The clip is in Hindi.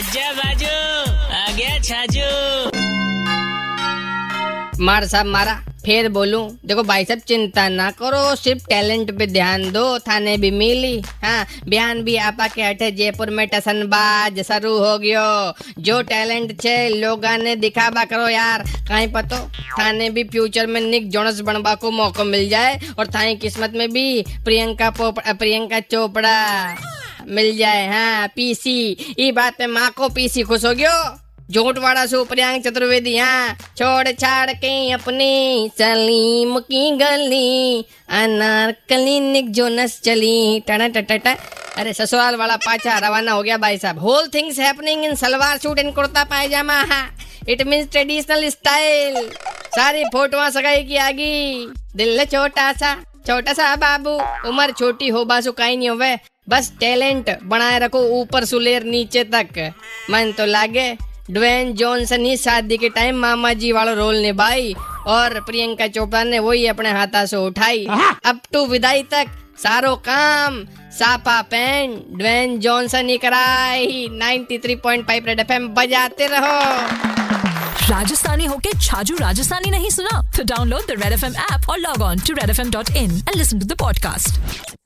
आजा बाजू आ गया छाजू। मार साहब मारा, फिर बोलूँ, देखो भाई साहब, चिंता ना करो, सिर्फ़ टैलेंट पे ध्यान दो, थाने भी मिली हाँ बयान भी आपा के हटे, जयपुर में टसनबाज शुरू हो गयो। जो टैलेंट छे, लोगा ने दिखावा करो यार। कहीं पतो, थाने भी फ्यूचर में निक जोनस बनवा को मौका मिल जाए, और थाई किस्मत में भी प्रियंका प्रियंका चोपड़ा। मिल जाए हाँ पीसी। ये बात पे माँ को पीसी खुश हो गयो। झूठ वाला सो प्रियांक चतुर्वेदी यहाँ छोड़ छाड़ के अपनी सलीम की गली। अनारकली निक जोनस चली, टना टटा अरे, ससुराल वाला पाचा रवाना हो गया भाई साहब। Whole things happening in salwar suit and kurta pyjama हाँ। इट मीन्स ट्रेडिशनल स्टाइल सारी फोटोआ सगाई की आगी। दिल छोटा सा छोटा सा बाबू। उम्र छोटी हो बासु, काई नहीं होवे। बस टैलेंट बनाए रखो ऊपर सुलेर नीचे तक। मन तो लागे ड्वेन जॉनसन ही शादी के टाइम मामा जी वाला रोल निभाई और प्रियंका चोपड़ा ने वही अपने हाथा से उठाई। अब टू विदाई तक सारो काम सापा पेन ड्वेन जॉनसन ही कराई 93.5 रेड एफएम बजाते रहो। राजस्थानी होके छाजू राजस्थानी नहीं सुना? तो download the Red F M app और log on to Red F M dot in and listen to the podcast